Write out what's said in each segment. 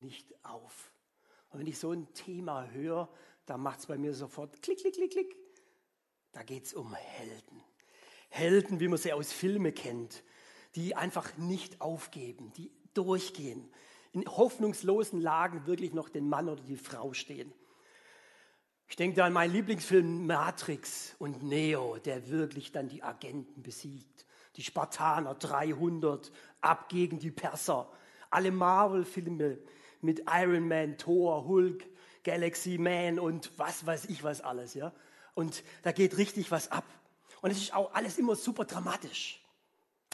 nicht auf. Und wenn ich so ein Thema höre, dann macht es bei mir sofort klick, klick, klick, klick. Da geht es um Helden. Helden, wie man sie aus Filmen kennt, die einfach nicht aufgeben, die durchgehen, in hoffnungslosen Lagen wirklich noch den Mann oder die Frau stehen. Ich denke da an meinen Lieblingsfilm Matrix und Neo, der wirklich dann die Agenten besiegt. Die Spartaner 300, ab gegen die Perser. Alle Marvel-Filme mit Iron Man, Thor, Hulk, Galaxy Man und was weiß ich was alles. Ja? Und da geht richtig was ab. Und es ist auch alles immer super dramatisch.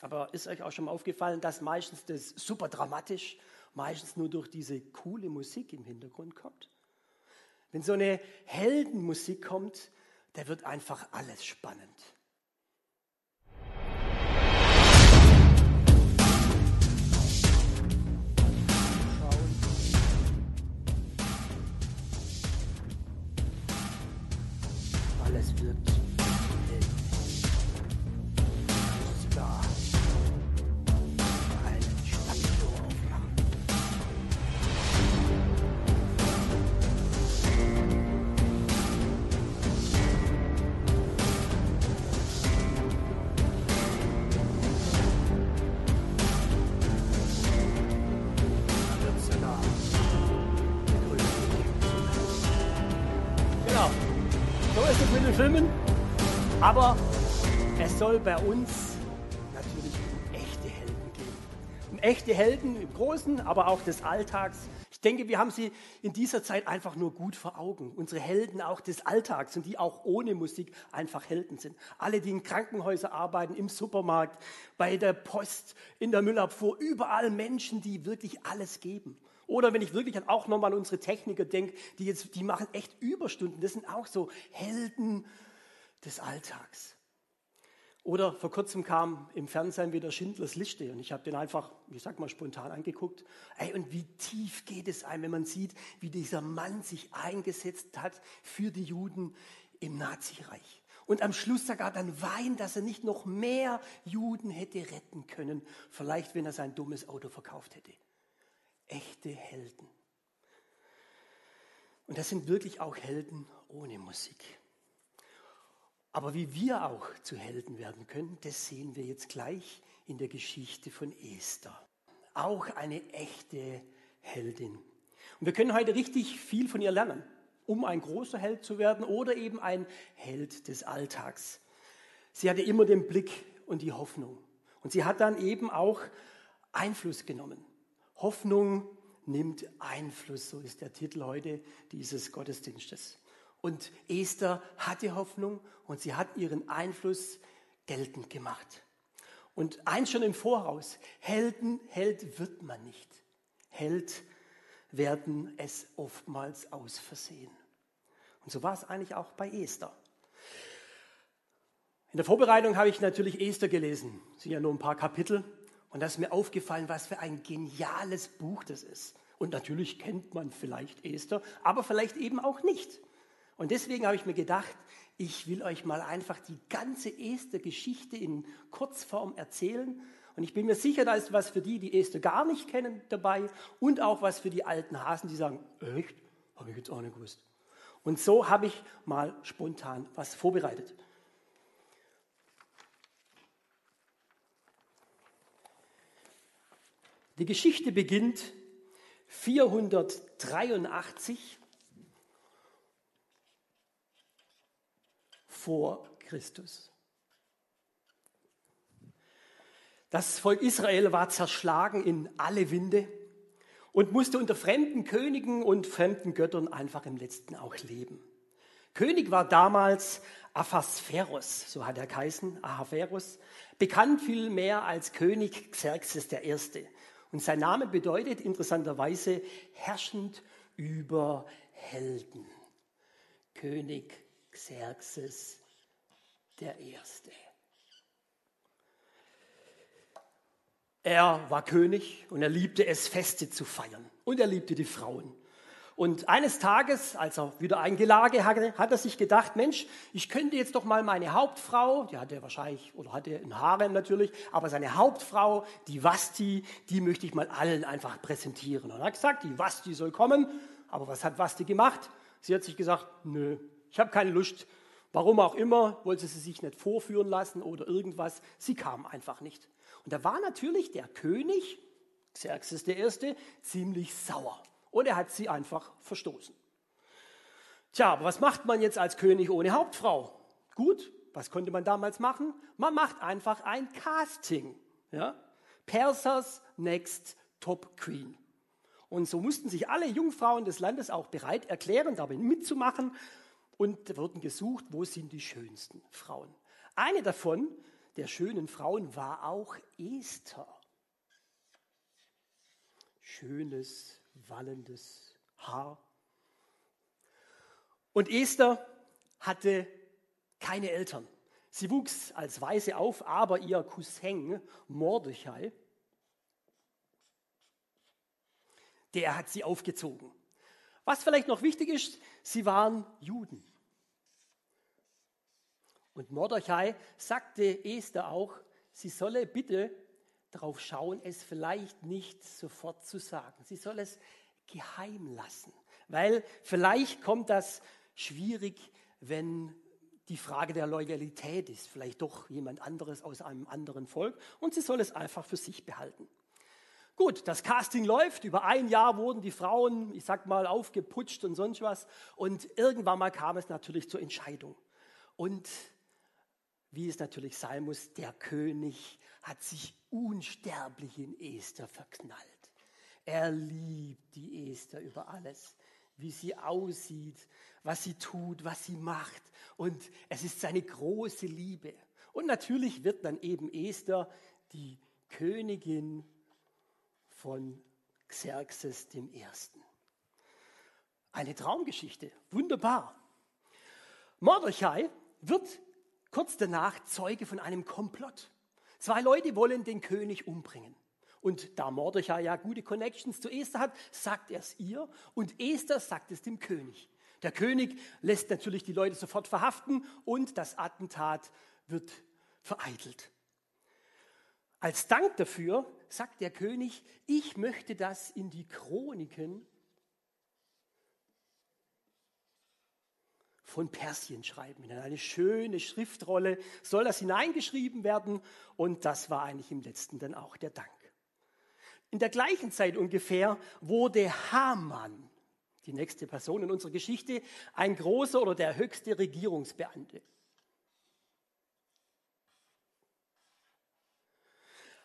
Aber ist euch auch schon mal aufgefallen, dass meistens das super dramatisch meistens nur durch diese coole Musik im Hintergrund kommt? Wenn so eine Heldenmusik kommt, da wird einfach alles spannend. Alles wirkt bei uns natürlich um echte Helden gehen. Um echte Helden im Großen, aber auch des Alltags. Ich denke, wir haben sie in dieser Zeit einfach nur gut vor Augen. Unsere Helden auch des Alltags und die auch ohne Musik einfach Helden sind. Alle, die in Krankenhäusern arbeiten, im Supermarkt, bei der Post, in der Müllabfuhr, überall Menschen, die wirklich alles geben. Oder wenn ich wirklich auch nochmal an unsere Techniker denke, die jetzt, die machen echt Überstunden. Das sind auch so Helden des Alltags. Oder vor kurzem kam im Fernsehen wieder Schindlers Liste und ich habe den einfach, ich sag mal, spontan angeguckt. Ey, und wie tief geht es einem, wenn man sieht, wie dieser Mann sich eingesetzt hat für die Juden im Nazireich. Und am Schluss sogar dann weint, dass er nicht noch mehr Juden hätte retten können. Vielleicht, wenn er sein dummes Auto verkauft hätte echte Helden. Und das sind wirklich auch Helden ohne Musik. Aber wie wir auch zu Helden werden können, das sehen wir jetzt gleich in der Geschichte von Esther. Auch eine echte Heldin. Und wir können heute richtig viel von ihr lernen, um ein großer Held zu werden oder eben ein Held des Alltags. Sie hatte immer den Blick und die Hoffnung. Und sie hat dann eben auch Einfluss genommen. Hoffnung nimmt Einfluss, so ist der Titel heute dieses Gottesdienstes. Und Esther hatte Hoffnung und sie hat ihren Einfluss geltend gemacht. Und eins schon im Voraus, Helden, Held wird man nicht. Held werden es oftmals aus Versehen. Und so war es eigentlich auch bei Esther. In der Vorbereitung habe ich natürlich Esther gelesen. Es sind ja nur ein paar Kapitel. Und da ist mir aufgefallen, was für ein geniales Buch das ist. Und natürlich kennt man vielleicht Esther, aber vielleicht eben auch nicht. Und deswegen habe ich mir gedacht, ich will euch mal einfach die ganze Esther-Geschichte in Kurzform erzählen. Und ich bin mir sicher, da ist was für die, die Esther gar nicht kennen, dabei und auch was für die alten Hasen, die sagen, echt? Habe ich jetzt auch nicht gewusst. Und so habe ich mal spontan was vorbereitet. Die Geschichte beginnt 483 vor Christus. Das Volk Israel war zerschlagen in alle Winde und musste unter fremden Königen und fremden Göttern einfach im letzten auch leben. König war damals Aphasphäros, so hat er geheißen, Ahasverus, bekannt vielmehr als König Xerxes I. Und sein Name bedeutet interessanterweise herrschend über Helden. König Xerxes der Erste. Er war König und er liebte es, Feste zu feiern. Und er liebte die Frauen. Und eines Tages, als er wieder ein Gelage hatte, hat er sich gedacht, Mensch, ich könnte jetzt doch mal meine Hauptfrau, die hatte wahrscheinlich, oder hatte ein Harem natürlich, aber seine Hauptfrau, die Vasti, die möchte ich mal allen einfach präsentieren. Und er hat gesagt, die Vasti soll kommen. Aber was hat Vasti gemacht? Sie hat sich gesagt, nö, ich habe keine Lust. Warum auch immer, wollte sie sich nicht vorführen lassen oder irgendwas. Sie kam einfach nicht. Und da war natürlich der König, Xerxes I., ziemlich sauer. Und er hat sie einfach verstoßen. Tja, aber was macht man jetzt als König ohne Hauptfrau? Gut, was konnte man damals machen? Man macht einfach ein Casting. Ja? Persers Next Top Queen. Und so mussten sich alle Jungfrauen des Landes auch bereit erklären, dabei mitzumachen. Und wurden gesucht, wo sind die schönsten Frauen. Eine davon, der schönen Frauen, war auch Esther. Schönes, wallendes Haar. Und Esther hatte keine Eltern. Sie wuchs als Waise auf, aber ihr Cousin Mordechai, der hat sie aufgezogen. Was vielleicht noch wichtig ist, sie waren Juden. Und Mordechai sagte Esther auch, sie solle bitte darauf schauen, es vielleicht nicht sofort zu sagen. Sie soll es geheim lassen, weil vielleicht kommt das schwierig, wenn die Frage der Loyalität ist, vielleicht doch jemand anderes aus einem anderen Volk und sie soll es einfach für sich behalten. Gut, das Casting läuft, über ein Jahr wurden die Frauen, ich sag mal, aufgeputscht und sonst was und irgendwann mal kam es natürlich zur Entscheidung. Und wie es natürlich sein muss, der König hat sich unsterblich in Esther verknallt. Er liebt die Esther über alles, wie sie aussieht, was sie tut, was sie macht. Und es ist seine große Liebe. Und natürlich wird dann eben Esther die Königin von Xerxes I. Eine Traumgeschichte, wunderbar. Mordechai wird kurz danach Zeuge von einem Komplott. Zwei Leute wollen den König umbringen. Und da Mordechai ja gute Connections zu Esther hat, sagt er es ihr und Esther sagt es dem König. Der König lässt natürlich die Leute sofort verhaften und das Attentat wird vereitelt. Als Dank dafür sagt der König, ich möchte das in die Chroniken von Persien schreiben. In eine schöne Schriftrolle soll das hineingeschrieben werden und das war eigentlich im letzten dann auch der Dank. In der gleichen Zeit ungefähr wurde Haman, die nächste Person in unserer Geschichte, ein großer oder der höchste Regierungsbeamte.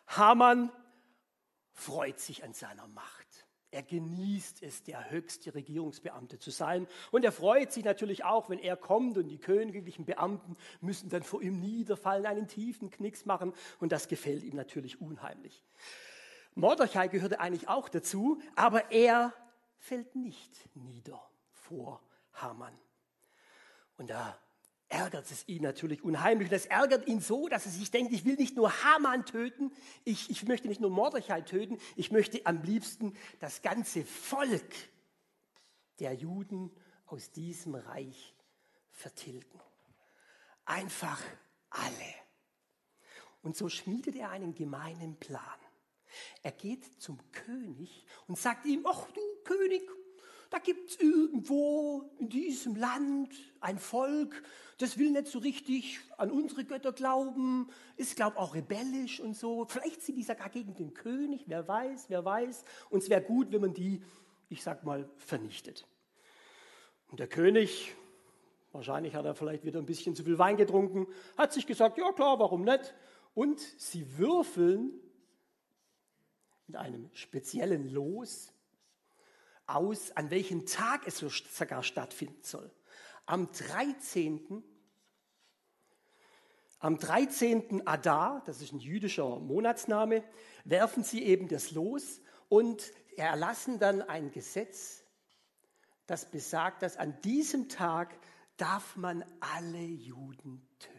Haman freut sich an seiner Macht. Er genießt es, der höchste Regierungsbeamte zu sein. Und er freut sich natürlich auch, wenn er kommt und die königlichen Beamten müssen dann vor ihm niederfallen, einen tiefen Knicks machen. Und das gefällt ihm natürlich unheimlich. Mordechai gehörte eigentlich auch dazu, aber er fällt nicht nieder vor Haman. Und da ärgert es ihn natürlich unheimlich. Und das ärgert ihn so, dass er sich denkt, ich will nicht nur Haman töten, ich, ich möchte nicht nur Mordechai töten, ich möchte am liebsten das ganze Volk der Juden aus diesem Reich vertilgen. Einfach alle. Und so schmiedet er einen gemeinen Plan. Er geht zum König und sagt ihm, ach du König, da gibt es irgendwo in diesem Land ein Volk, das will nicht so richtig an unsere Götter glauben, ist, glaube auch rebellisch und so. Vielleicht sind die sogar gegen den König, wer weiß, wer weiß. Und es wäre gut, wenn man die, ich sag mal, vernichtet. Und der König, wahrscheinlich hat er vielleicht wieder ein bisschen zu viel Wein getrunken, hat sich gesagt, ja klar, warum nicht? Und sie würfeln mit einem speziellen Los aus, an welchem Tag es sogar stattfinden soll. Am 13. Am 13. Adar, das ist ein jüdischer Monatsname, werfen sie eben das Los und erlassen dann ein Gesetz, das besagt, dass an diesem Tag darf man alle Juden töten.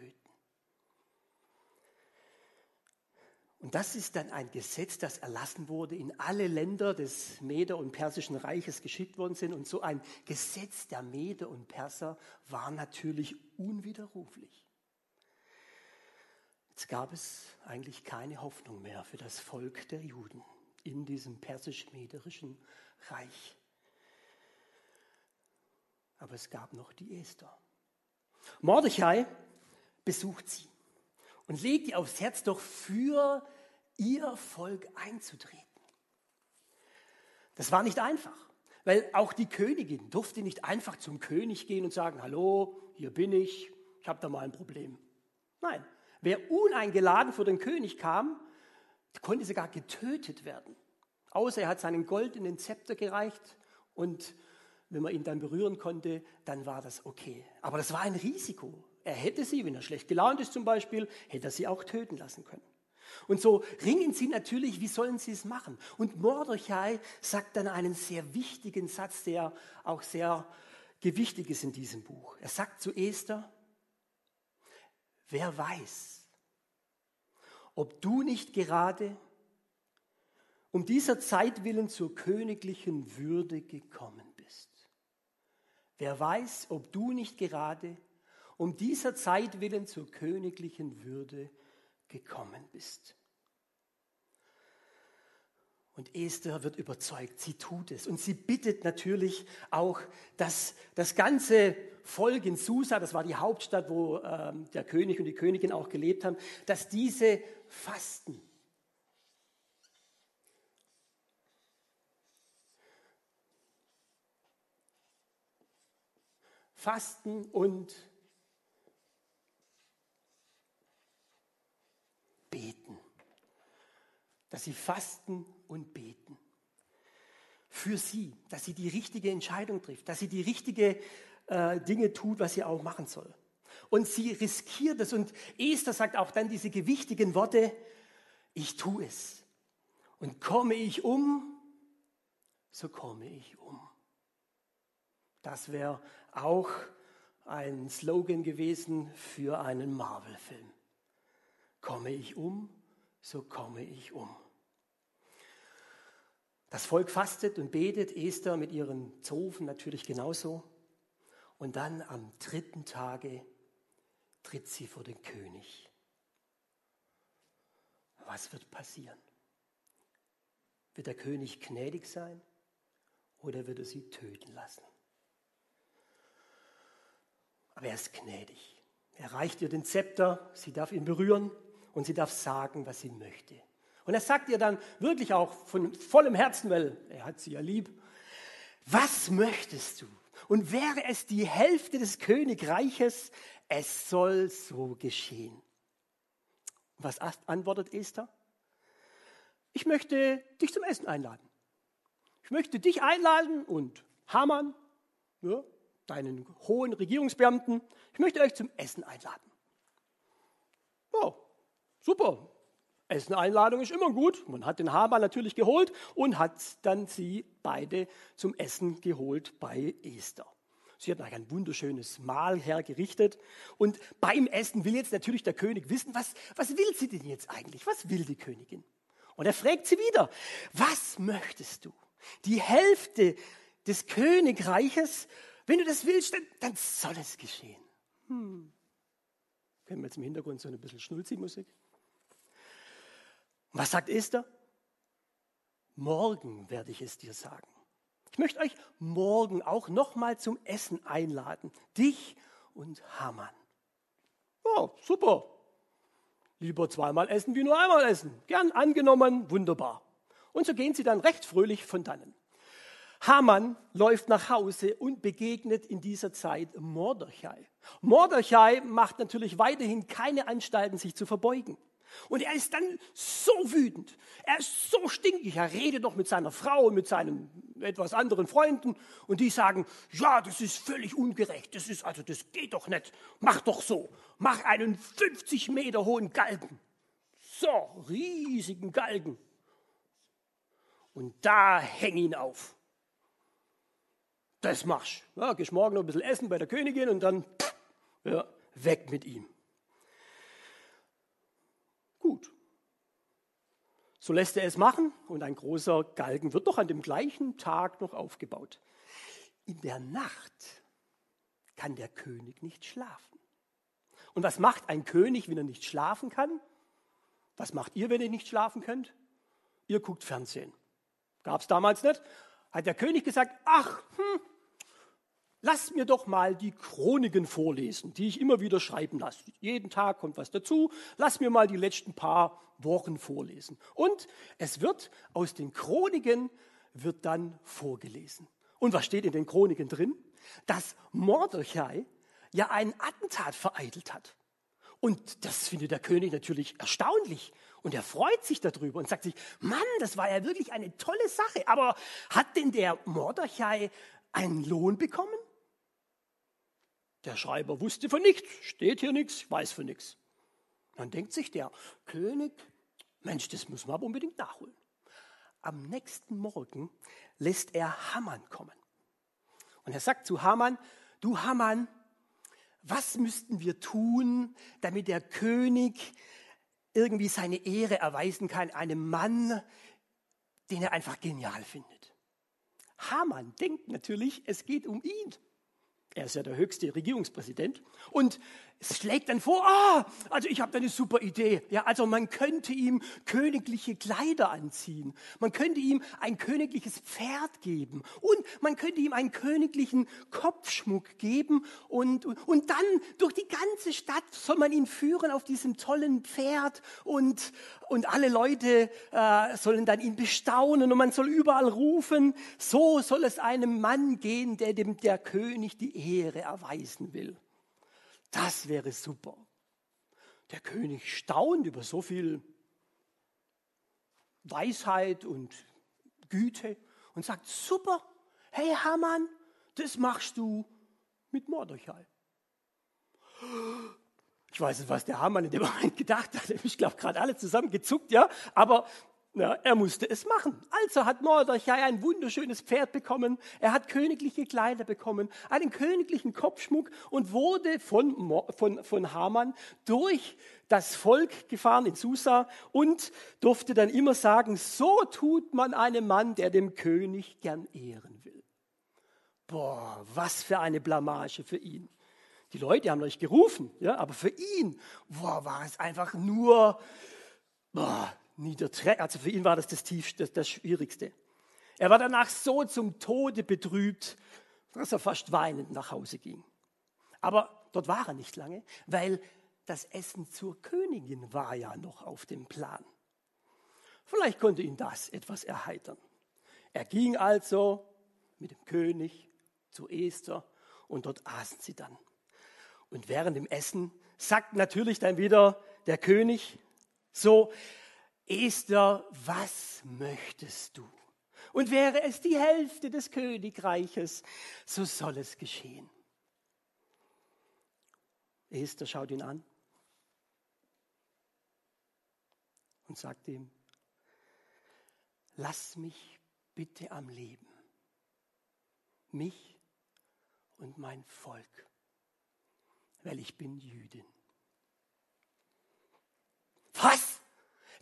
Und das ist dann ein Gesetz, das erlassen wurde, in alle Länder des Meder- und Persischen Reiches geschickt worden sind. Und so ein Gesetz der Meder und Perser war natürlich unwiderruflich. Jetzt gab es eigentlich keine Hoffnung mehr für das Volk der Juden in diesem persisch-mederischen Reich. Aber es gab noch die Esther. Mordechai besucht sie und legt ihr aufs Herz, doch für ihr Volk einzutreten. Das war nicht einfach, weil auch die Königin durfte nicht einfach zum König gehen und sagen, hallo, hier bin ich, ich habe da mal ein Problem. Nein, wer uneingeladen vor den König kam, konnte sogar getötet werden. Außer er hat seinen goldenen Zepter gereicht und wenn man ihn dann berühren konnte, dann war das okay. Aber das war ein Risiko. Er hätte sie, wenn er schlecht gelaunt ist zum Beispiel, hätte er sie auch töten lassen können. Und so ringen sie natürlich, wie sollen sie es machen? Und Mordechai sagt dann einen sehr wichtigen Satz, der auch sehr gewichtig ist in diesem Buch. Er sagt zu Esther, wer weiß, ob du nicht gerade um dieser Zeit willen zur königlichen Würde gekommen bist. Wer weiß, ob du nicht gerade um dieser Zeit willen zur königlichen Würde gekommen bist. Und Esther wird überzeugt, sie tut es. Und sie bittet natürlich auch, dass das ganze Volk in Susa, das war die Hauptstadt, wo äh, der König und die Königin auch gelebt haben, dass diese fasten fasten und beten. Dass sie fasten und beten. Für sie, dass sie die richtige Entscheidung trifft, dass sie die richtige äh, Dinge tut, was sie auch machen soll. Und sie riskiert es. Und Esther sagt auch dann diese gewichtigen Worte, ich tue es. Und komme ich um, so komme ich um. Das wäre auch ein Slogan gewesen für einen Marvel-Film. Komme ich um, so komme ich um. Das Volk fastet und betet, Esther mit ihren Zofen natürlich genauso. Und dann am dritten Tage tritt sie vor den König. Was wird passieren? Wird der König gnädig sein oder wird er sie töten lassen? Aber er ist gnädig. Er reicht ihr den Zepter, sie darf ihn berühren und sie darf sagen, was sie möchte. Und er sagt ihr dann wirklich auch von vollem Herzen, weil er hat sie ja lieb, was möchtest du? Und wäre es die Hälfte des Königreiches, es soll so geschehen. Was antwortet Esther? Ich möchte dich zum Essen einladen. Ich möchte dich einladen und Haman, ja, deinen hohen Regierungsbeamten, ich möchte euch zum Essen einladen. Ja, super. Essen-Einladung ist immer gut. Man hat den Haman natürlich geholt und hat dann sie beide zum Essen geholt bei Esther. Sie hat ein wunderschönes Mahl hergerichtet. Und beim Essen will jetzt natürlich der König wissen, was, was will sie denn jetzt eigentlich? Was will die Königin? Und er fragt sie wieder, was möchtest du? Die Hälfte des Königreiches wenn du das willst, dann, dann soll es geschehen. Hm. Kennen wir jetzt im Hintergrund so ein bisschen Schnulzi-Musik? Was sagt Esther? Morgen werde ich es dir sagen. Ich möchte euch morgen auch nochmal zum Essen einladen. Dich und Hamann. Oh, super. Lieber zweimal essen wie nur einmal essen. Gern angenommen, wunderbar. Und so gehen sie dann recht fröhlich von dannen. Haman läuft nach Hause und begegnet in dieser Zeit Mordechai. Mordechai macht natürlich weiterhin keine Anstalten, sich zu verbeugen. Und er ist dann so wütend, er ist so stinkig, er redet noch mit seiner Frau und mit seinen etwas anderen Freunden. Und die sagen, ja, das ist völlig ungerecht, das ist also, das geht doch nicht, mach doch so, mach einen 50 Meter hohen Galgen, so riesigen Galgen. Und da häng ihn auf. Das machst. Ja, gehst morgen noch ein bisschen essen bei der Königin und dann ja, weg mit ihm. Gut. So lässt er es machen und ein großer Galgen wird doch an dem gleichen Tag noch aufgebaut. In der Nacht kann der König nicht schlafen. Und was macht ein König, wenn er nicht schlafen kann? Was macht ihr, wenn ihr nicht schlafen könnt? Ihr guckt Fernsehen. Gab es damals nicht. Hat der König gesagt, ach, hm, lass mir doch mal die Chroniken vorlesen, die ich immer wieder schreiben lasse. Jeden Tag kommt was dazu. Lass mir mal die letzten paar Wochen vorlesen. Und es wird aus den Chroniken wird dann vorgelesen. Und was steht in den Chroniken drin? Dass Mordechai ja einen Attentat vereitelt hat. Und das findet der König natürlich erstaunlich. Und er freut sich darüber und sagt sich, Mann, das war ja wirklich eine tolle Sache. Aber hat denn der Mordechai einen Lohn bekommen? Der Schreiber wusste von nichts, steht hier nichts, weiß von nichts. Dann denkt sich der König, Mensch, das müssen wir aber unbedingt nachholen. Am nächsten Morgen lässt er Haman kommen. Und er sagt zu Haman, du Haman, was müssten wir tun, damit der König irgendwie seine Ehre erweisen kann, einem Mann, den er einfach genial findet? Haman denkt natürlich, es geht um ihn. Er ist ja der höchste Regierungspräsident. Und schlägt dann vor, ah, also ich habe da eine super Idee. Ja, also man könnte ihm königliche Kleider anziehen. Man könnte ihm ein königliches Pferd geben. Und man könnte ihm einen königlichen Kopfschmuck geben. Und, und, und dann durch die ganze Stadt soll man ihn führen auf diesem tollen Pferd. Und, und alle Leute äh, sollen dann ihn bestaunen. Und man soll überall rufen, so soll es einem Mann gehen, der dem der König die Ehre erweisen will. Das wäre super. Der König staunt über so viel Weisheit und Güte und sagt, super, hey Hamann, das machst du mit Mordechai. Ich weiß nicht, was der Hamann in dem Moment gedacht hat. Ich glaube, gerade alle zusammen gezuckt, ja. Aber ja, er musste es machen. Also hat Mordechai ein wunderschönes Pferd bekommen, er hat königliche Kleider bekommen, einen königlichen Kopfschmuck und wurde von, von, von Haman durch das Volk gefahren in Susa und durfte dann immer sagen, so tut man einem Mann, der dem König gern ehren will. Boah, was für eine Blamage für ihn. Die Leute haben euch gerufen, ja, aber für ihn boah, war es einfach nur boah, niederträgt. Also für ihn war das das Tiefste, das, das Schwierigste. Er war danach so zum Tode betrübt, dass er fast weinend nach Hause ging. Aber dort war er nicht lange, weil das Essen zur Königin war ja noch auf dem Plan. Vielleicht konnte ihn das etwas erheitern. Er ging also mit dem König zu Esther und dort aßen sie dann. Und während dem Essen sagt natürlich dann wieder der König so, Esther, was möchtest du? Und wäre es die Hälfte des Königreiches, so soll es geschehen. Esther schaut ihn an und sagt ihm, lass mich bitte am Leben, mich und mein Volk, weil ich bin Jüdin. Was?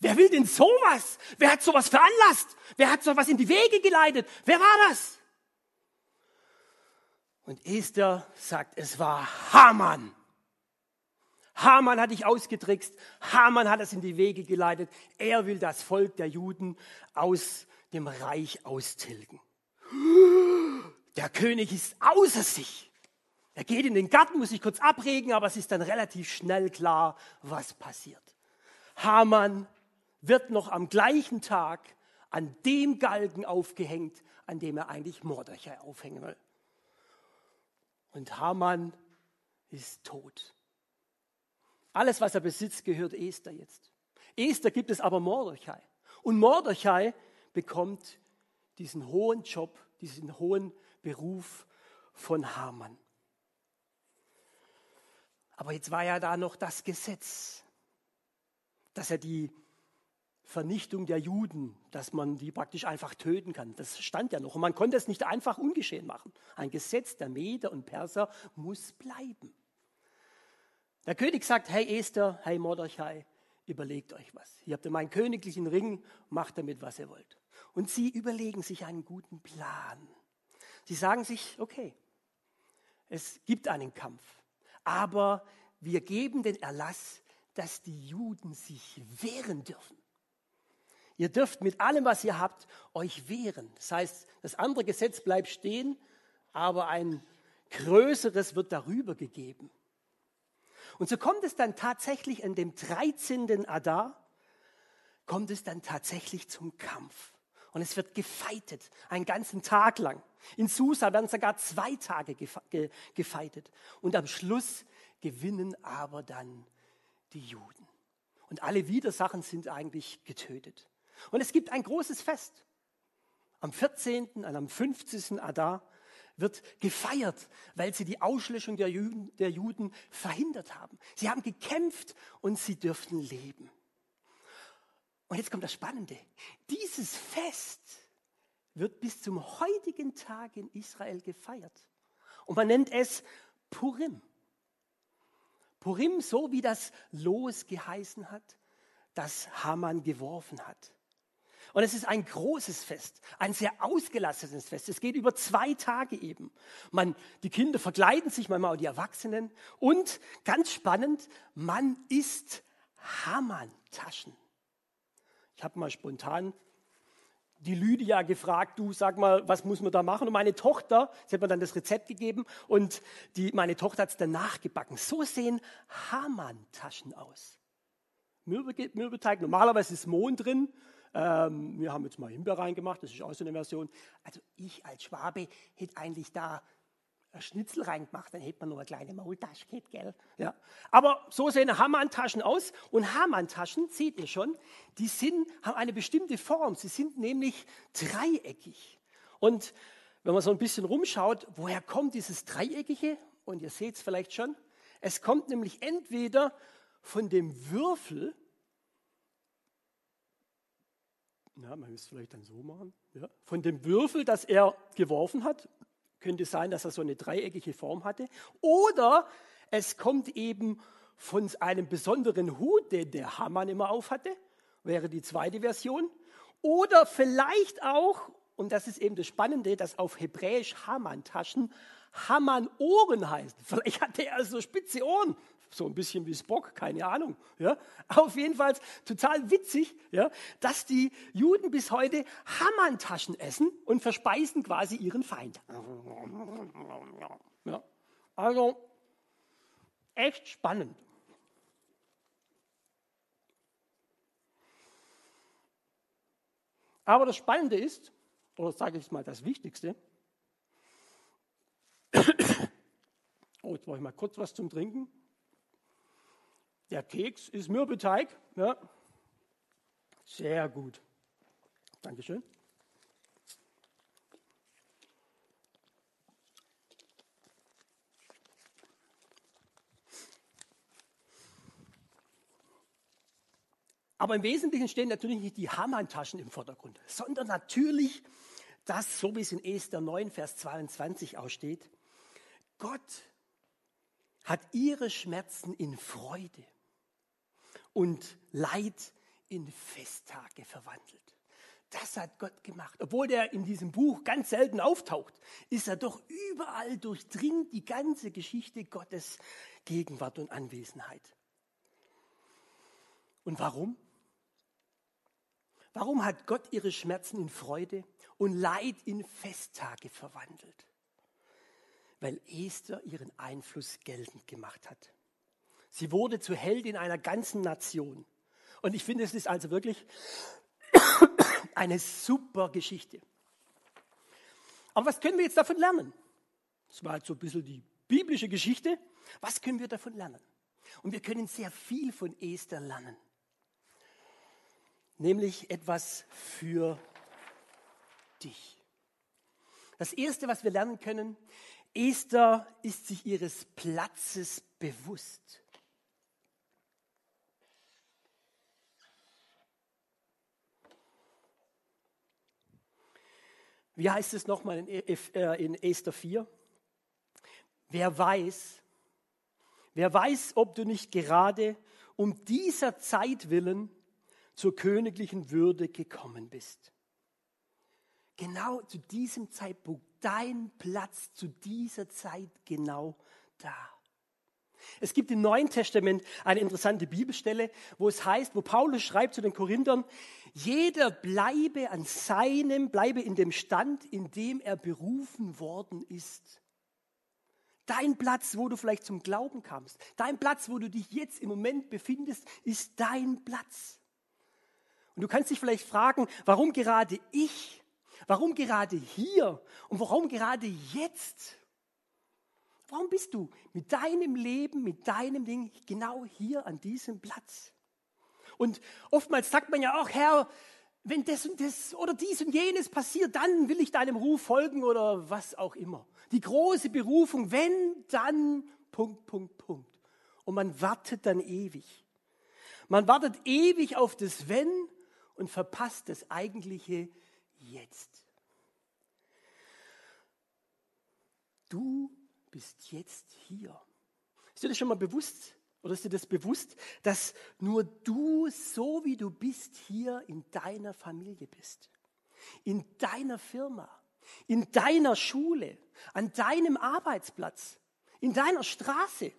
Wer will denn sowas? Wer hat sowas veranlasst? Wer hat sowas in die Wege geleitet? Wer war das? Und Esther sagt, es war Haman. Haman hat dich ausgetrickst. Haman hat es in die Wege geleitet. Er will das Volk der Juden aus dem Reich austilgen. Der König ist außer sich. Er geht in den Garten, muss sich kurz abregen, aber es ist dann relativ schnell klar, was passiert. Haman wird noch am gleichen Tag an dem Galgen aufgehängt, an dem er eigentlich Mordechai aufhängen will. Und Haman ist tot. Alles, was er besitzt, gehört Esther jetzt. Esther gibt es aber Mordechai. Und Mordechai bekommt diesen hohen Job, diesen hohen Beruf von Haman. Aber jetzt war ja da noch das Gesetz, dass er die Vernichtung der Juden, dass man die praktisch einfach töten kann. Das stand ja noch. Und man konnte es nicht einfach ungeschehen machen. Ein Gesetz der Meder und Perser muss bleiben. Der König sagt, hey Esther, hey Mordechai, überlegt euch was. Hier habt ihr meinen königlichen Ring, macht damit, was ihr wollt. Und sie überlegen sich einen guten Plan. Sie sagen sich, okay, es gibt einen Kampf, aber wir geben den Erlass, dass die Juden sich wehren dürfen. Ihr dürft mit allem, was ihr habt, euch wehren. Das heißt, das andere Gesetz bleibt stehen, aber ein größeres wird darüber gegeben. Und so kommt es dann tatsächlich an dem 13. Adar, kommt es dann tatsächlich zum Kampf. Und es wird gefeitet, einen ganzen Tag lang. In Susa werden sogar zwei Tage gefeitet. Und am Schluss gewinnen aber dann die Juden. Und alle Widersachen sind eigentlich getötet. Und es gibt ein großes Fest. Am 14. und am 15. Adar wird gefeiert, weil sie die Auslöschung der Juden, der Juden verhindert haben. Sie haben gekämpft und sie dürften leben. Und jetzt kommt das Spannende. Dieses Fest wird bis zum heutigen Tag in Israel gefeiert. Und man nennt es Purim. Purim, so wie das Los geheißen hat, das Haman geworfen hat. Und es ist ein großes Fest, ein sehr ausgelassenes Fest. Es geht über zwei Tage eben. Man, die Kinder verkleiden sich, manchmal auch die Erwachsenen. Und ganz spannend, man isst Hamantaschen. Ich habe mal spontan die Lydia gefragt, du sag mal, was muss man da machen? Und meine Tochter, sie hat mir dann das Rezept gegeben und die, meine Tochter hat es dann nachgebacken. So sehen Hamantaschen aus. Mürbe, Mürbeteig, normalerweise ist Mohn drin, ähm, wir haben jetzt mal Himbeer reingemacht, das ist auch so eine Version. Also ich als Schwabe hätte eigentlich da ein Schnitzel reingemacht, dann hätte man nur eine kleine Maultasche gehabt, gell? Ja. Aber so sehen Hamantaschen aus. Und Hamantaschen, seht ihr schon, die sind, haben eine bestimmte Form. Sie sind nämlich dreieckig. Und wenn man so ein bisschen rumschaut, woher kommt dieses Dreieckige? Und ihr seht es vielleicht schon. Es kommt nämlich entweder von dem Würfel, ja, man müsste es vielleicht dann so machen, ja, von dem Würfel, das er geworfen hat, könnte sein, dass er so eine dreieckige Form hatte, oder es kommt eben von einem besonderen Hut, den der Hamann immer auf hatte, wäre die zweite Version, oder vielleicht auch, und das ist eben das Spannende, dass auf Hebräisch Hamann-Taschen Hamann-Ohren heißen. Vielleicht hatte er so spitze Ohren, so ein bisschen wie Spock, keine Ahnung. Ja? Auf jeden Fall total witzig, ja, dass die Juden bis heute Hamantaschen essen und verspeisen quasi ihren Feind. Ja. Also echt spannend. Aber das Spannende ist, oder sage ich mal das Wichtigste, oh, jetzt brauche ich mal kurz was zum Trinken. Der Keks ist Mürbeteig. Ja. Sehr gut. Dankeschön. Aber im Wesentlichen stehen natürlich nicht die Hamantaschen im Vordergrund, sondern natürlich das, so wie es in Esther 9, Vers 22 aussteht, Gott hat ihre Schmerzen in Freude und Leid in Festtage verwandelt. Das hat Gott gemacht. Obwohl der in diesem Buch ganz selten auftaucht, ist er doch überall durchdringt die ganze Geschichte Gottes Gegenwart und Anwesenheit. Und warum? Warum hat Gott ihre Schmerzen in Freude und Leid in Festtage verwandelt? Weil Esther ihren Einfluss geltend gemacht hat. Sie wurde zur Heldin einer ganzen Nation. Und ich finde, es ist also wirklich eine super Geschichte. Aber was können wir jetzt davon lernen? Das war jetzt so ein bisschen die biblische Geschichte. Was können wir davon lernen? Und wir können sehr viel von Esther lernen. Nämlich etwas für dich. Das Erste, was wir lernen können, Esther ist sich ihres Platzes bewusst. Wie heißt es nochmal in, e, äh, Esther 4? Wer weiß, wer weiß, ob du nicht gerade um dieser Zeit willen zur königlichen Würde gekommen bist. Genau zu diesem Zeitpunkt, dein Platz zu dieser Zeit genau da. Es gibt im Neuen Testament eine interessante Bibelstelle, wo es heißt, wo Paulus schreibt zu den Korinthern, jeder bleibe an seinem, bleibe in dem Stand, in dem er berufen worden ist. Dein Platz, wo du vielleicht zum Glauben kamst, dein Platz, wo du dich jetzt im Moment befindest, ist dein Platz. Und du kannst dich vielleicht fragen, warum gerade ich? Warum gerade hier? Und warum gerade jetzt? Warum bist du mit deinem Leben, mit deinem Ding genau hier an diesem Platz? Und oftmals sagt man ja auch, Herr, wenn das und das oder dies und jenes passiert, dann will ich deinem Ruf folgen oder was auch immer. Die große Berufung, wenn, dann, Punkt, Punkt, Punkt. Und man wartet dann ewig. Man wartet ewig auf das Wenn und verpasst das eigentliche Jetzt. Du bist jetzt hier. Ist dir das schon mal bewusst? Oder ist dir das bewusst, dass nur du, so wie du bist, hier in deiner Familie bist? In deiner Firma, in deiner Schule, an deinem Arbeitsplatz, in deiner Straße.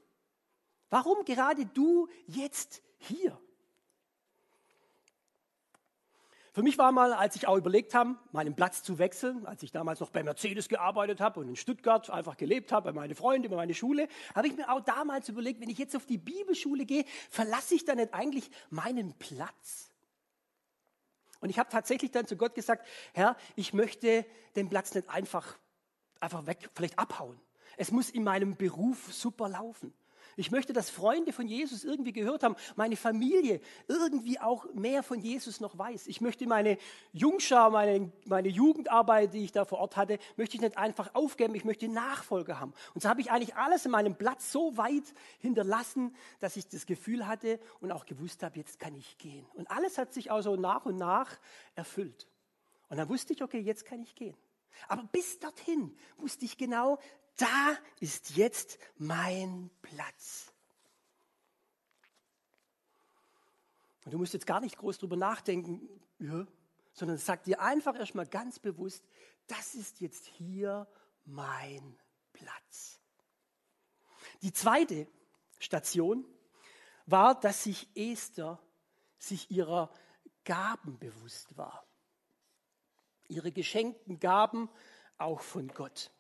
Warum gerade du jetzt hier? Für mich war mal, als ich auch überlegt habe, meinen Platz zu wechseln, als ich damals noch bei Mercedes gearbeitet habe und in Stuttgart einfach gelebt habe, bei meinen Freunden, bei meiner Schule, habe ich mir auch damals überlegt, wenn ich jetzt auf die Bibelschule gehe, verlasse ich dann nicht eigentlich meinen Platz? Und ich habe tatsächlich dann zu Gott gesagt, Herr, ich möchte den Platz nicht einfach, einfach weg, vielleicht abhauen. Es muss in meinem Beruf super laufen. Ich möchte, dass Freunde von Jesus irgendwie gehört haben, meine Familie irgendwie auch mehr von Jesus noch weiß. Ich möchte meine Jungschar, meine, meine Jugendarbeit, die ich da vor Ort hatte, möchte ich nicht einfach aufgeben, ich möchte Nachfolger haben. Und so habe ich eigentlich alles in meinem Platz so weit hinterlassen, dass ich das Gefühl hatte und auch gewusst habe, jetzt kann ich gehen. Und alles hat sich also nach und nach erfüllt. Und dann wusste ich, okay, jetzt kann ich gehen. Aber bis dorthin wusste ich genau, da ist jetzt mein Platz. Und du musst jetzt gar nicht groß drüber nachdenken, ja, sondern sag dir einfach erstmal ganz bewusst, das ist jetzt hier mein Platz. Die zweite Station war, dass sich Esther sich ihrer Gaben bewusst war. Ihre geschenkten Gaben auch von Gott.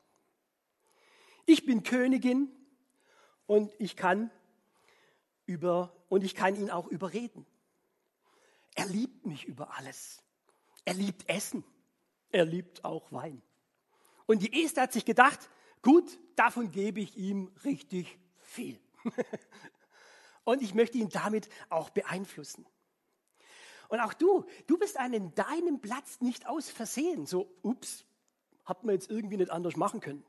Ich bin Königin und ich kann über und ich kann ihn auch überreden. Er liebt mich über alles. Er liebt Essen. Er liebt auch Wein. Und die Esther hat sich gedacht, gut, davon gebe ich ihm richtig viel. und ich möchte ihn damit auch beeinflussen. Und auch du, du bist an deinem Platz nicht aus Versehen, so, ups, hat man jetzt irgendwie nicht anders machen können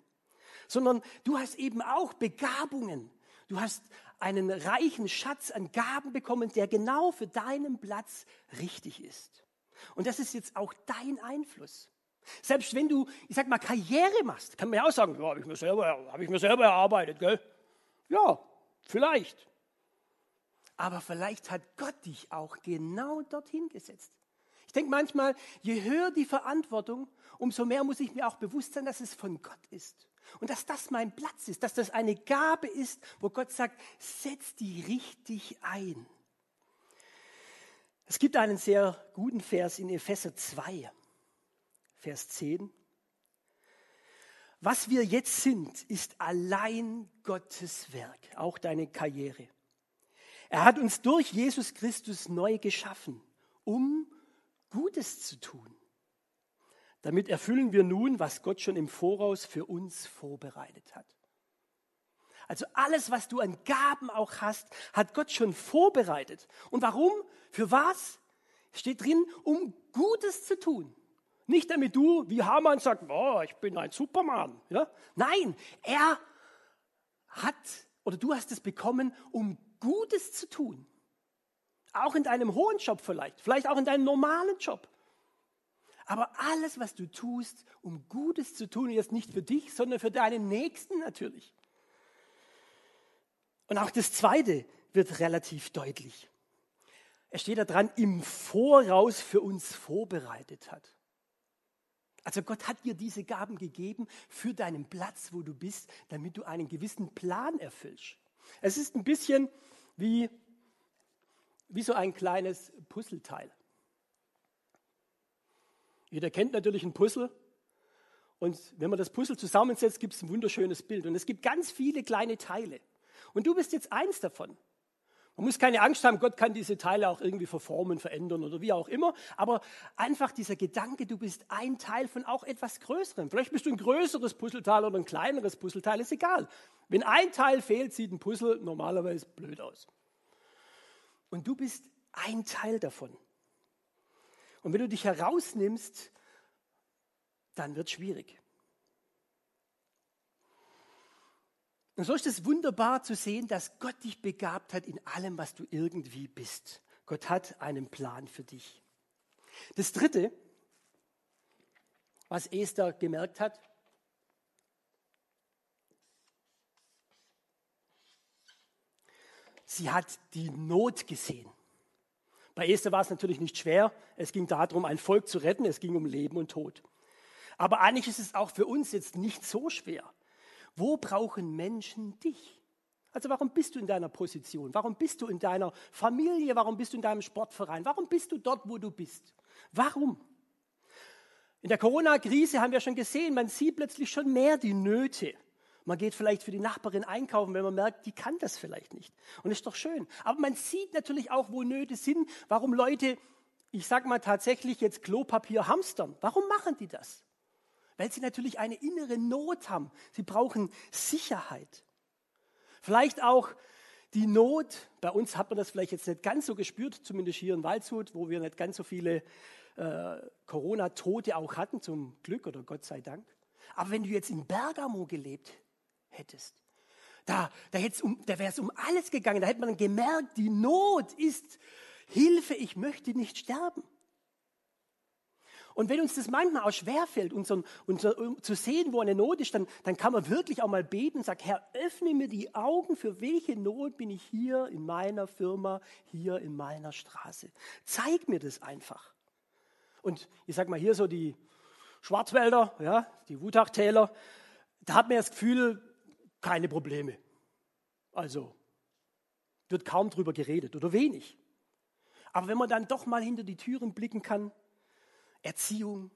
sondern du hast eben auch Begabungen. Du hast einen reichen Schatz an Gaben bekommen, der genau für deinen Platz richtig ist. Und das ist jetzt auch dein Einfluss. Selbst wenn du, ich sag mal, Karriere machst, kann man ja auch sagen, ja, habe ich, mir selber, hab ich mir selber erarbeitet, gell? Ja, vielleicht. Aber vielleicht hat Gott dich auch genau dorthin gesetzt. Ich denke manchmal, je höher die Verantwortung, umso mehr muss ich mir auch bewusst sein, dass es von Gott ist. Und dass das mein Platz ist, dass das eine Gabe ist, wo Gott sagt, setz die richtig ein. Es gibt einen sehr guten Vers in Epheser 2, Vers 10. Was wir jetzt sind, ist allein Gottes Werk, auch deine Karriere. Er hat uns durch Jesus Christus neu geschaffen, um Gutes zu tun. Damit erfüllen wir nun, was Gott schon im Voraus für uns vorbereitet hat. Also alles, was du an Gaben auch hast, hat Gott schon vorbereitet. Und warum? Für was? Steht drin, um Gutes zu tun. Nicht damit du, wie Hamann sagt, oh, ich bin ein Superman. Ja? Nein, er hat oder du hast es bekommen, um Gutes zu tun. Auch in deinem hohen Job vielleicht, vielleicht auch in deinem normalen Job. Aber alles, was du tust, um Gutes zu tun, ist nicht für dich, sondern für deinen Nächsten natürlich. Und auch das Zweite, wird relativ deutlich. Es steht da dran, im Voraus für uns vorbereitet hat. Also Gott hat dir diese Gaben gegeben für deinen Platz, wo du bist, damit du einen gewissen Plan erfüllst. Es ist ein bisschen wie, wie so ein kleines Puzzleteil. Jeder kennt natürlich ein Puzzle. Und wenn man das Puzzle zusammensetzt, gibt es ein wunderschönes Bild. Und es gibt ganz viele kleine Teile. Und du bist jetzt eins davon. Man muss keine Angst haben, Gott kann diese Teile auch irgendwie verformen, verändern oder wie auch immer. Aber einfach dieser Gedanke, du bist ein Teil von auch etwas Größerem. Vielleicht bist du ein größeres Puzzleteil oder ein kleineres Puzzleteil, ist egal. Wenn ein Teil fehlt, sieht ein Puzzle normalerweise blöd aus. Und du bist ein Teil davon. Und wenn du dich herausnimmst, dann wird es schwierig. Und so ist es wunderbar zu sehen, dass Gott dich begabt hat in allem, was du irgendwie bist. Gott hat einen Plan für dich. Das Dritte, was Esther gemerkt hat, sie hat die Not gesehen. Bei Esther war es natürlich nicht schwer. Es ging darum, ein Volk zu retten. Es ging um Leben und Tod. Aber eigentlich ist es auch für uns jetzt nicht so schwer. Wo brauchen Menschen dich? Also warum bist du in deiner Position? Warum bist du in deiner Familie? Warum bist du in deinem Sportverein? Warum bist du dort, wo du bist? Warum? In der Corona-Krise haben wir schon gesehen, man sieht plötzlich schon mehr die Nöte. Man geht vielleicht für die Nachbarin einkaufen, wenn man merkt, die kann das vielleicht nicht. Und ist doch schön. Aber man sieht natürlich auch, wo Nöte sind, warum Leute, ich sag mal tatsächlich jetzt Klopapier hamstern. Warum machen die das? weil sie natürlich eine innere Not haben. Sie brauchen Sicherheit. Vielleicht auch die Not, bei uns hat man das vielleicht jetzt nicht ganz so gespürt, zumindest hier in Waldshut, wo wir nicht ganz so viele äh, Corona-Tote auch hatten, zum Glück oder Gott sei Dank. Aber wenn du jetzt in Bergamo gelebt hättest, da, da, um, da wäre es um alles gegangen, da hätte man gemerkt, die Not ist Hilfe, ich möchte nicht sterben. Und wenn uns das manchmal auch schwerfällt, unser, unser, um zu sehen, wo eine Not ist, dann, dann kann man wirklich auch mal beten und sagen, Herr, öffne mir die Augen, für welche Not bin ich hier in meiner Firma, hier in meiner Straße. Zeig mir das einfach. Und ich sage mal hier so die Schwarzwälder, ja, die Wutachtäler, da hat man das Gefühl, keine Probleme. Also wird kaum drüber geredet oder wenig. Aber wenn man dann doch mal hinter die Türen blicken kann, Erziehung,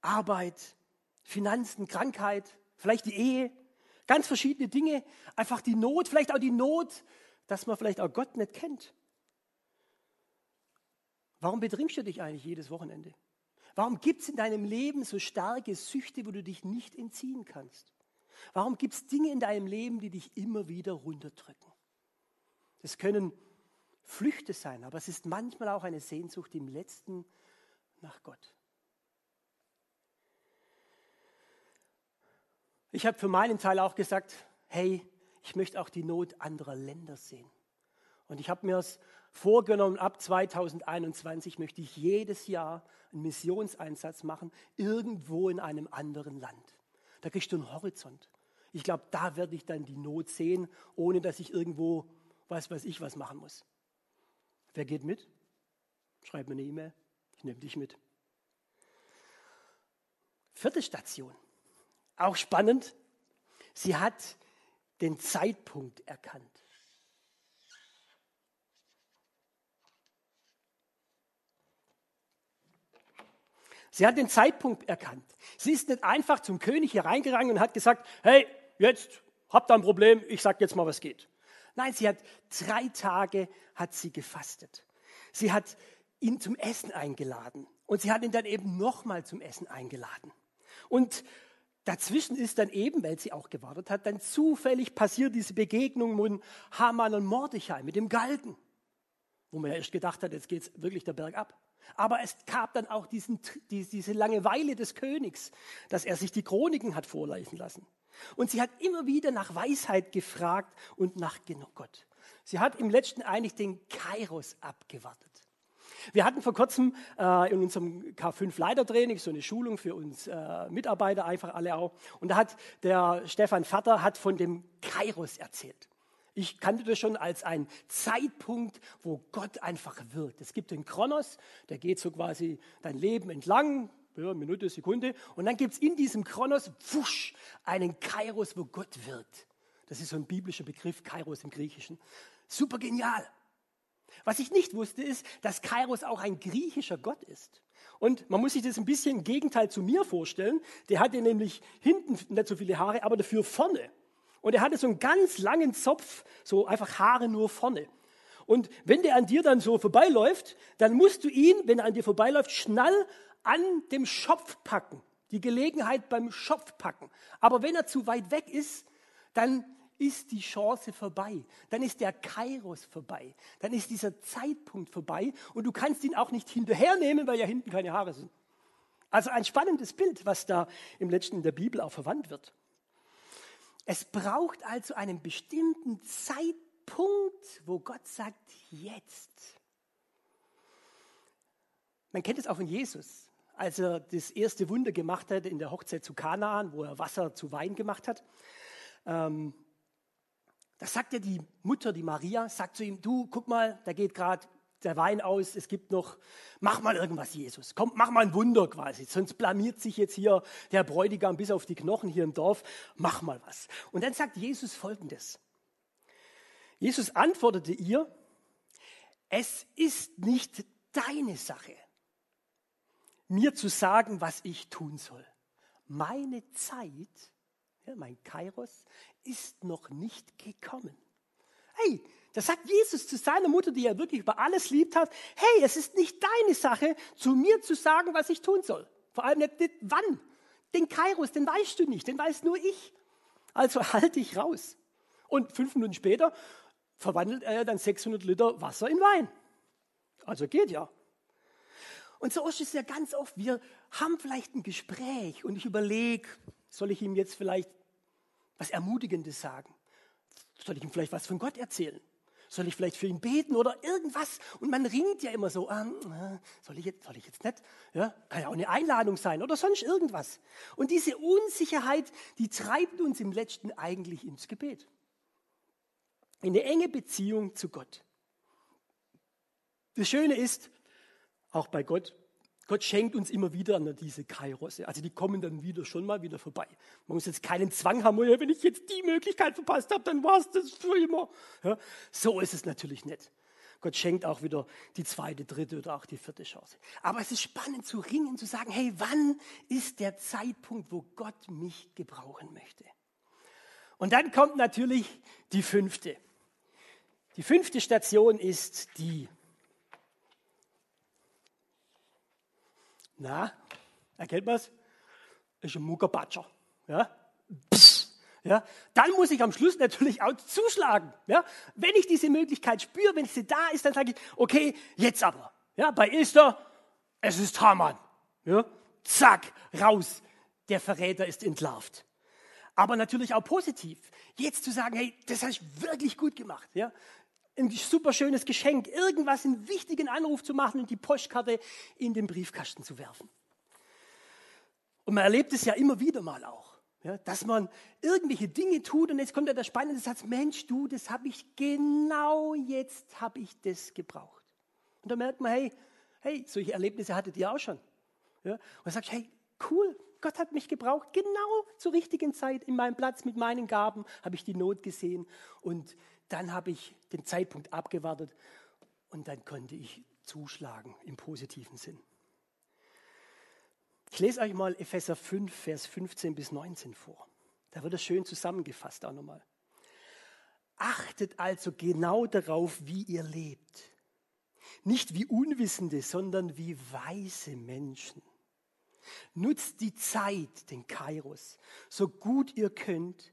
Arbeit, Finanzen, Krankheit, vielleicht die Ehe, ganz verschiedene Dinge, einfach die Not, vielleicht auch die Not, dass man vielleicht auch Gott nicht kennt. Warum bedringst du dich eigentlich jedes Wochenende? Warum gibt es in deinem Leben so starke Süchte, wo du dich nicht entziehen kannst? Warum gibt es Dinge in deinem Leben, die dich immer wieder runterdrücken? Das können Flüchte sein, aber es ist manchmal auch eine Sehnsucht, im letzten nach Gott. Ich habe für meinen Teil auch gesagt, hey, ich möchte auch die Not anderer Länder sehen. Und ich habe mir es vorgenommen, ab 2021 möchte ich jedes Jahr einen Missionseinsatz machen, irgendwo in einem anderen Land. Da kriegst du einen Horizont. Ich glaube, da werde ich dann die Not sehen, ohne dass ich irgendwo, weiß weiß ich, was machen muss. Wer geht mit? Schreib mir eine E-Mail. Ich nehme dich mit. Vierte Station. Auch spannend. Sie hat den Zeitpunkt erkannt. Sie hat den Zeitpunkt erkannt. Sie ist nicht einfach zum König hier reingegangen und hat gesagt, hey, jetzt habt ihr ein Problem, ich sag jetzt mal, was geht. Nein, sie hat drei Tage hat sie gefastet. Sie hat ihn zum Essen eingeladen. Und sie hat ihn dann eben nochmal zum Essen eingeladen. Und dazwischen ist dann eben, weil sie auch gewartet hat, dann zufällig passiert diese Begegnung mit Haman und Mordechai, mit dem Galgen. Wo man ja erst gedacht hat, jetzt geht es wirklich der Berg ab. Aber es gab dann auch diesen, diese Langeweile des Königs, dass er sich die Chroniken hat vorlesen lassen. Und sie hat immer wieder nach Weisheit gefragt und nach Gott. Sie hat im letzten eigentlich den Kairos abgewartet. Wir hatten vor kurzem äh, in unserem K5-Leitertraining so eine Schulung für uns äh, Mitarbeiter, einfach alle auch. Und da hat der Stefan Vater hat von dem Kairos erzählt. Ich kannte das schon als einen Zeitpunkt, wo Gott einfach wirkt. Es gibt den Kronos, der geht so quasi dein Leben entlang, Minute, Sekunde. Und dann gibt es in diesem Kronos, wusch, einen Kairos, wo Gott wirkt. Das ist so ein biblischer Begriff, Kairos im Griechischen. Super genial. Was ich nicht wusste, ist, dass Kairos auch ein griechischer Gott ist. Und man muss sich das ein bisschen im Gegenteil zu mir vorstellen. Der hatte nämlich hinten nicht so viele Haare, aber dafür vorne. Und er hatte so einen ganz langen Zopf, so einfach Haare nur vorne. Und wenn der an dir dann so vorbeiläuft, dann musst du ihn, wenn er an dir vorbeiläuft, schnell an dem Schopf packen. Die Gelegenheit beim Schopf packen. Aber wenn er zu weit weg ist, dann ist die Chance vorbei. Dann ist der Kairos vorbei. Dann ist dieser Zeitpunkt vorbei und du kannst ihn auch nicht hinterhernehmen, weil ja hinten keine Haare sind. Also ein spannendes Bild, was da im letzten in der Bibel auch verwandt wird. Es braucht also einen bestimmten Zeitpunkt, wo Gott sagt, jetzt. Man kennt es auch von Jesus, als er das erste Wunder gemacht hat in der Hochzeit zu Kanaan, wo er Wasser zu Wein gemacht hat. Ähm, da sagt er die Mutter, die Maria, sagt zu ihm, du, guck mal, da geht gerade der Wein aus, es gibt noch, mach mal irgendwas, Jesus. Komm, mach mal ein Wunder quasi. Sonst blamiert sich jetzt hier der Bräutigam bis auf die Knochen hier im Dorf. Mach mal was. Und dann sagt Jesus folgendes. Jesus antwortete ihr, es ist nicht deine Sache, mir zu sagen, was ich tun soll. Meine Zeit, ja, mein Kairos, ist noch nicht gekommen. Hey, das sagt Jesus zu seiner Mutter, die er wirklich über alles liebt hat. Hey, es ist nicht deine Sache, zu mir zu sagen, was ich tun soll. Vor allem nicht, wann. Den Kairos, den weißt du nicht, den weiß nur ich. Also halte ich raus. Und fünf Minuten später verwandelt er dann 600 Liter Wasser in Wein. Also geht ja. Und so ist es ja ganz oft, wir haben vielleicht ein Gespräch und ich überlege, soll ich ihm jetzt vielleicht was Ermutigendes sagen? Soll ich ihm vielleicht was von Gott erzählen? Soll ich vielleicht für ihn beten oder irgendwas? Und man ringt ja immer so, ähm, äh, soll, ich jetzt, soll ich jetzt nicht? Ja, kann ja auch eine Einladung sein oder sonst irgendwas. Und diese Unsicherheit, die treibt uns im letzten eigentlich ins Gebet. In eine enge Beziehung zu Gott. Das Schöne ist, auch bei Gott, Gott schenkt uns immer wieder diese Kairosse. Also die kommen dann wieder schon mal wieder vorbei. Man muss jetzt keinen Zwang haben, wenn ich jetzt die Möglichkeit verpasst habe, dann war es das für immer. Ja, so ist es natürlich nicht. Gott schenkt auch wieder die zweite, dritte oder auch die vierte Chance. Aber es ist spannend zu ringen, zu sagen, hey, wann ist der Zeitpunkt, wo Gott mich gebrauchen möchte? Und dann kommt natürlich die fünfte. Die fünfte Station ist die Na, erkennt man es? Ist ein Muckerbatscher. Ja? Ja? Dann muss ich am Schluss natürlich auch zuschlagen. Ja? Wenn ich diese Möglichkeit spüre, wenn sie da ist, dann sage ich, okay, jetzt aber. Ja? Bei Esther, es ist Hamann. Ja? Zack, raus. Der Verräter ist entlarvt. Aber natürlich auch positiv. Jetzt zu sagen, hey, das habe ich wirklich gut gemacht. Ja? Ein super schönes Geschenk, irgendwas, einen wichtigen Anruf zu machen und die Postkarte in den Briefkasten zu werfen. Und man erlebt es ja immer wieder mal auch, ja, dass man irgendwelche Dinge tut und jetzt kommt ja der spannende Satz, Mensch, du, das habe ich genau jetzt, habe ich das gebraucht. Und da merkt man, hey, hey, solche Erlebnisse hattet ihr auch schon. Ja, und dann sagst, hey, cool, Gott hat mich gebraucht, genau zur richtigen Zeit, in meinem Platz mit meinen Gaben habe ich die Not gesehen und dann habe ich den Zeitpunkt abgewartet und dann konnte ich zuschlagen im positiven Sinn. Ich lese euch mal Epheser 5, Vers 15 bis 19 vor. Da wird das schön zusammengefasst auch nochmal. Achtet also genau darauf, wie ihr lebt. Nicht wie Unwissende, sondern wie weise Menschen. Nutzt die Zeit, den Kairos, so gut ihr könnt,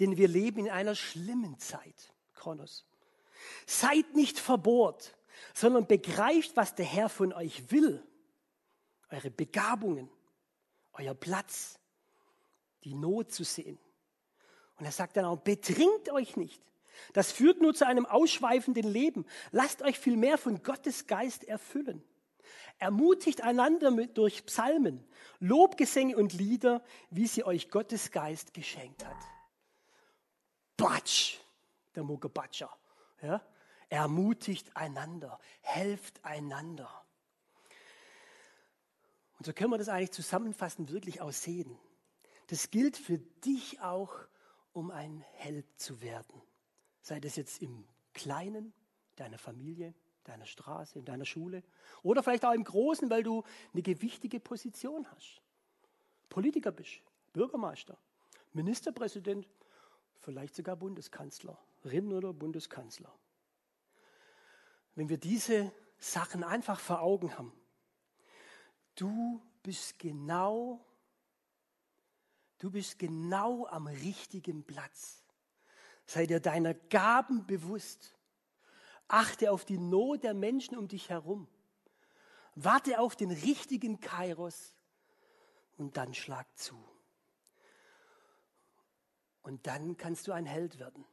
denn wir leben in einer schlimmen Zeit. Kronos. Seid nicht verbohrt, sondern begreift, was der Herr von euch will. Eure Begabungen, euer Platz, die Not zu sehen. Und er sagt dann auch, betrinkt euch nicht. Das führt nur zu einem ausschweifenden Leben. Lasst euch vielmehr von Gottes Geist erfüllen. Ermutigt einander mit, durch Psalmen, Lobgesänge und Lieder, wie sie euch Gottes Geist geschenkt hat. Batsch! Der Mugebatscher. Ja? Ermutigt einander, helft einander. Und so können wir das eigentlich zusammenfassend wirklich auch sehen. Das gilt für dich auch, um ein Held zu werden. Sei das jetzt im Kleinen, deiner Familie, deiner Straße, in deiner Schule oder vielleicht auch im Großen, weil du eine gewichtige Position hast. Politiker bist, Bürgermeister, Ministerpräsident, vielleicht sogar Bundeskanzlerin oder Bundeskanzler. Wenn wir diese Sachen einfach vor Augen haben, du bist genau, du bist genau am richtigen Platz. Sei dir deiner Gaben bewusst. Achte auf die Not der Menschen um dich herum. Warte auf den richtigen Kairos und dann schlag zu. Und dann kannst du ein Held werden,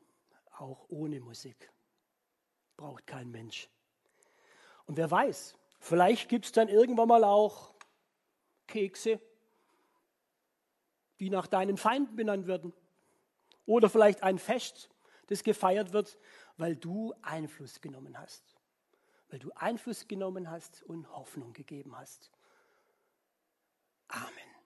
auch ohne Musik. Braucht kein Mensch. Und wer weiß, vielleicht gibt es dann irgendwann mal auch Kekse, die nach deinen Feinden benannt werden. Oder vielleicht ein Fest, das gefeiert wird, weil du Einfluss genommen hast. Weil du Einfluss genommen hast und Hoffnung gegeben hast. Amen.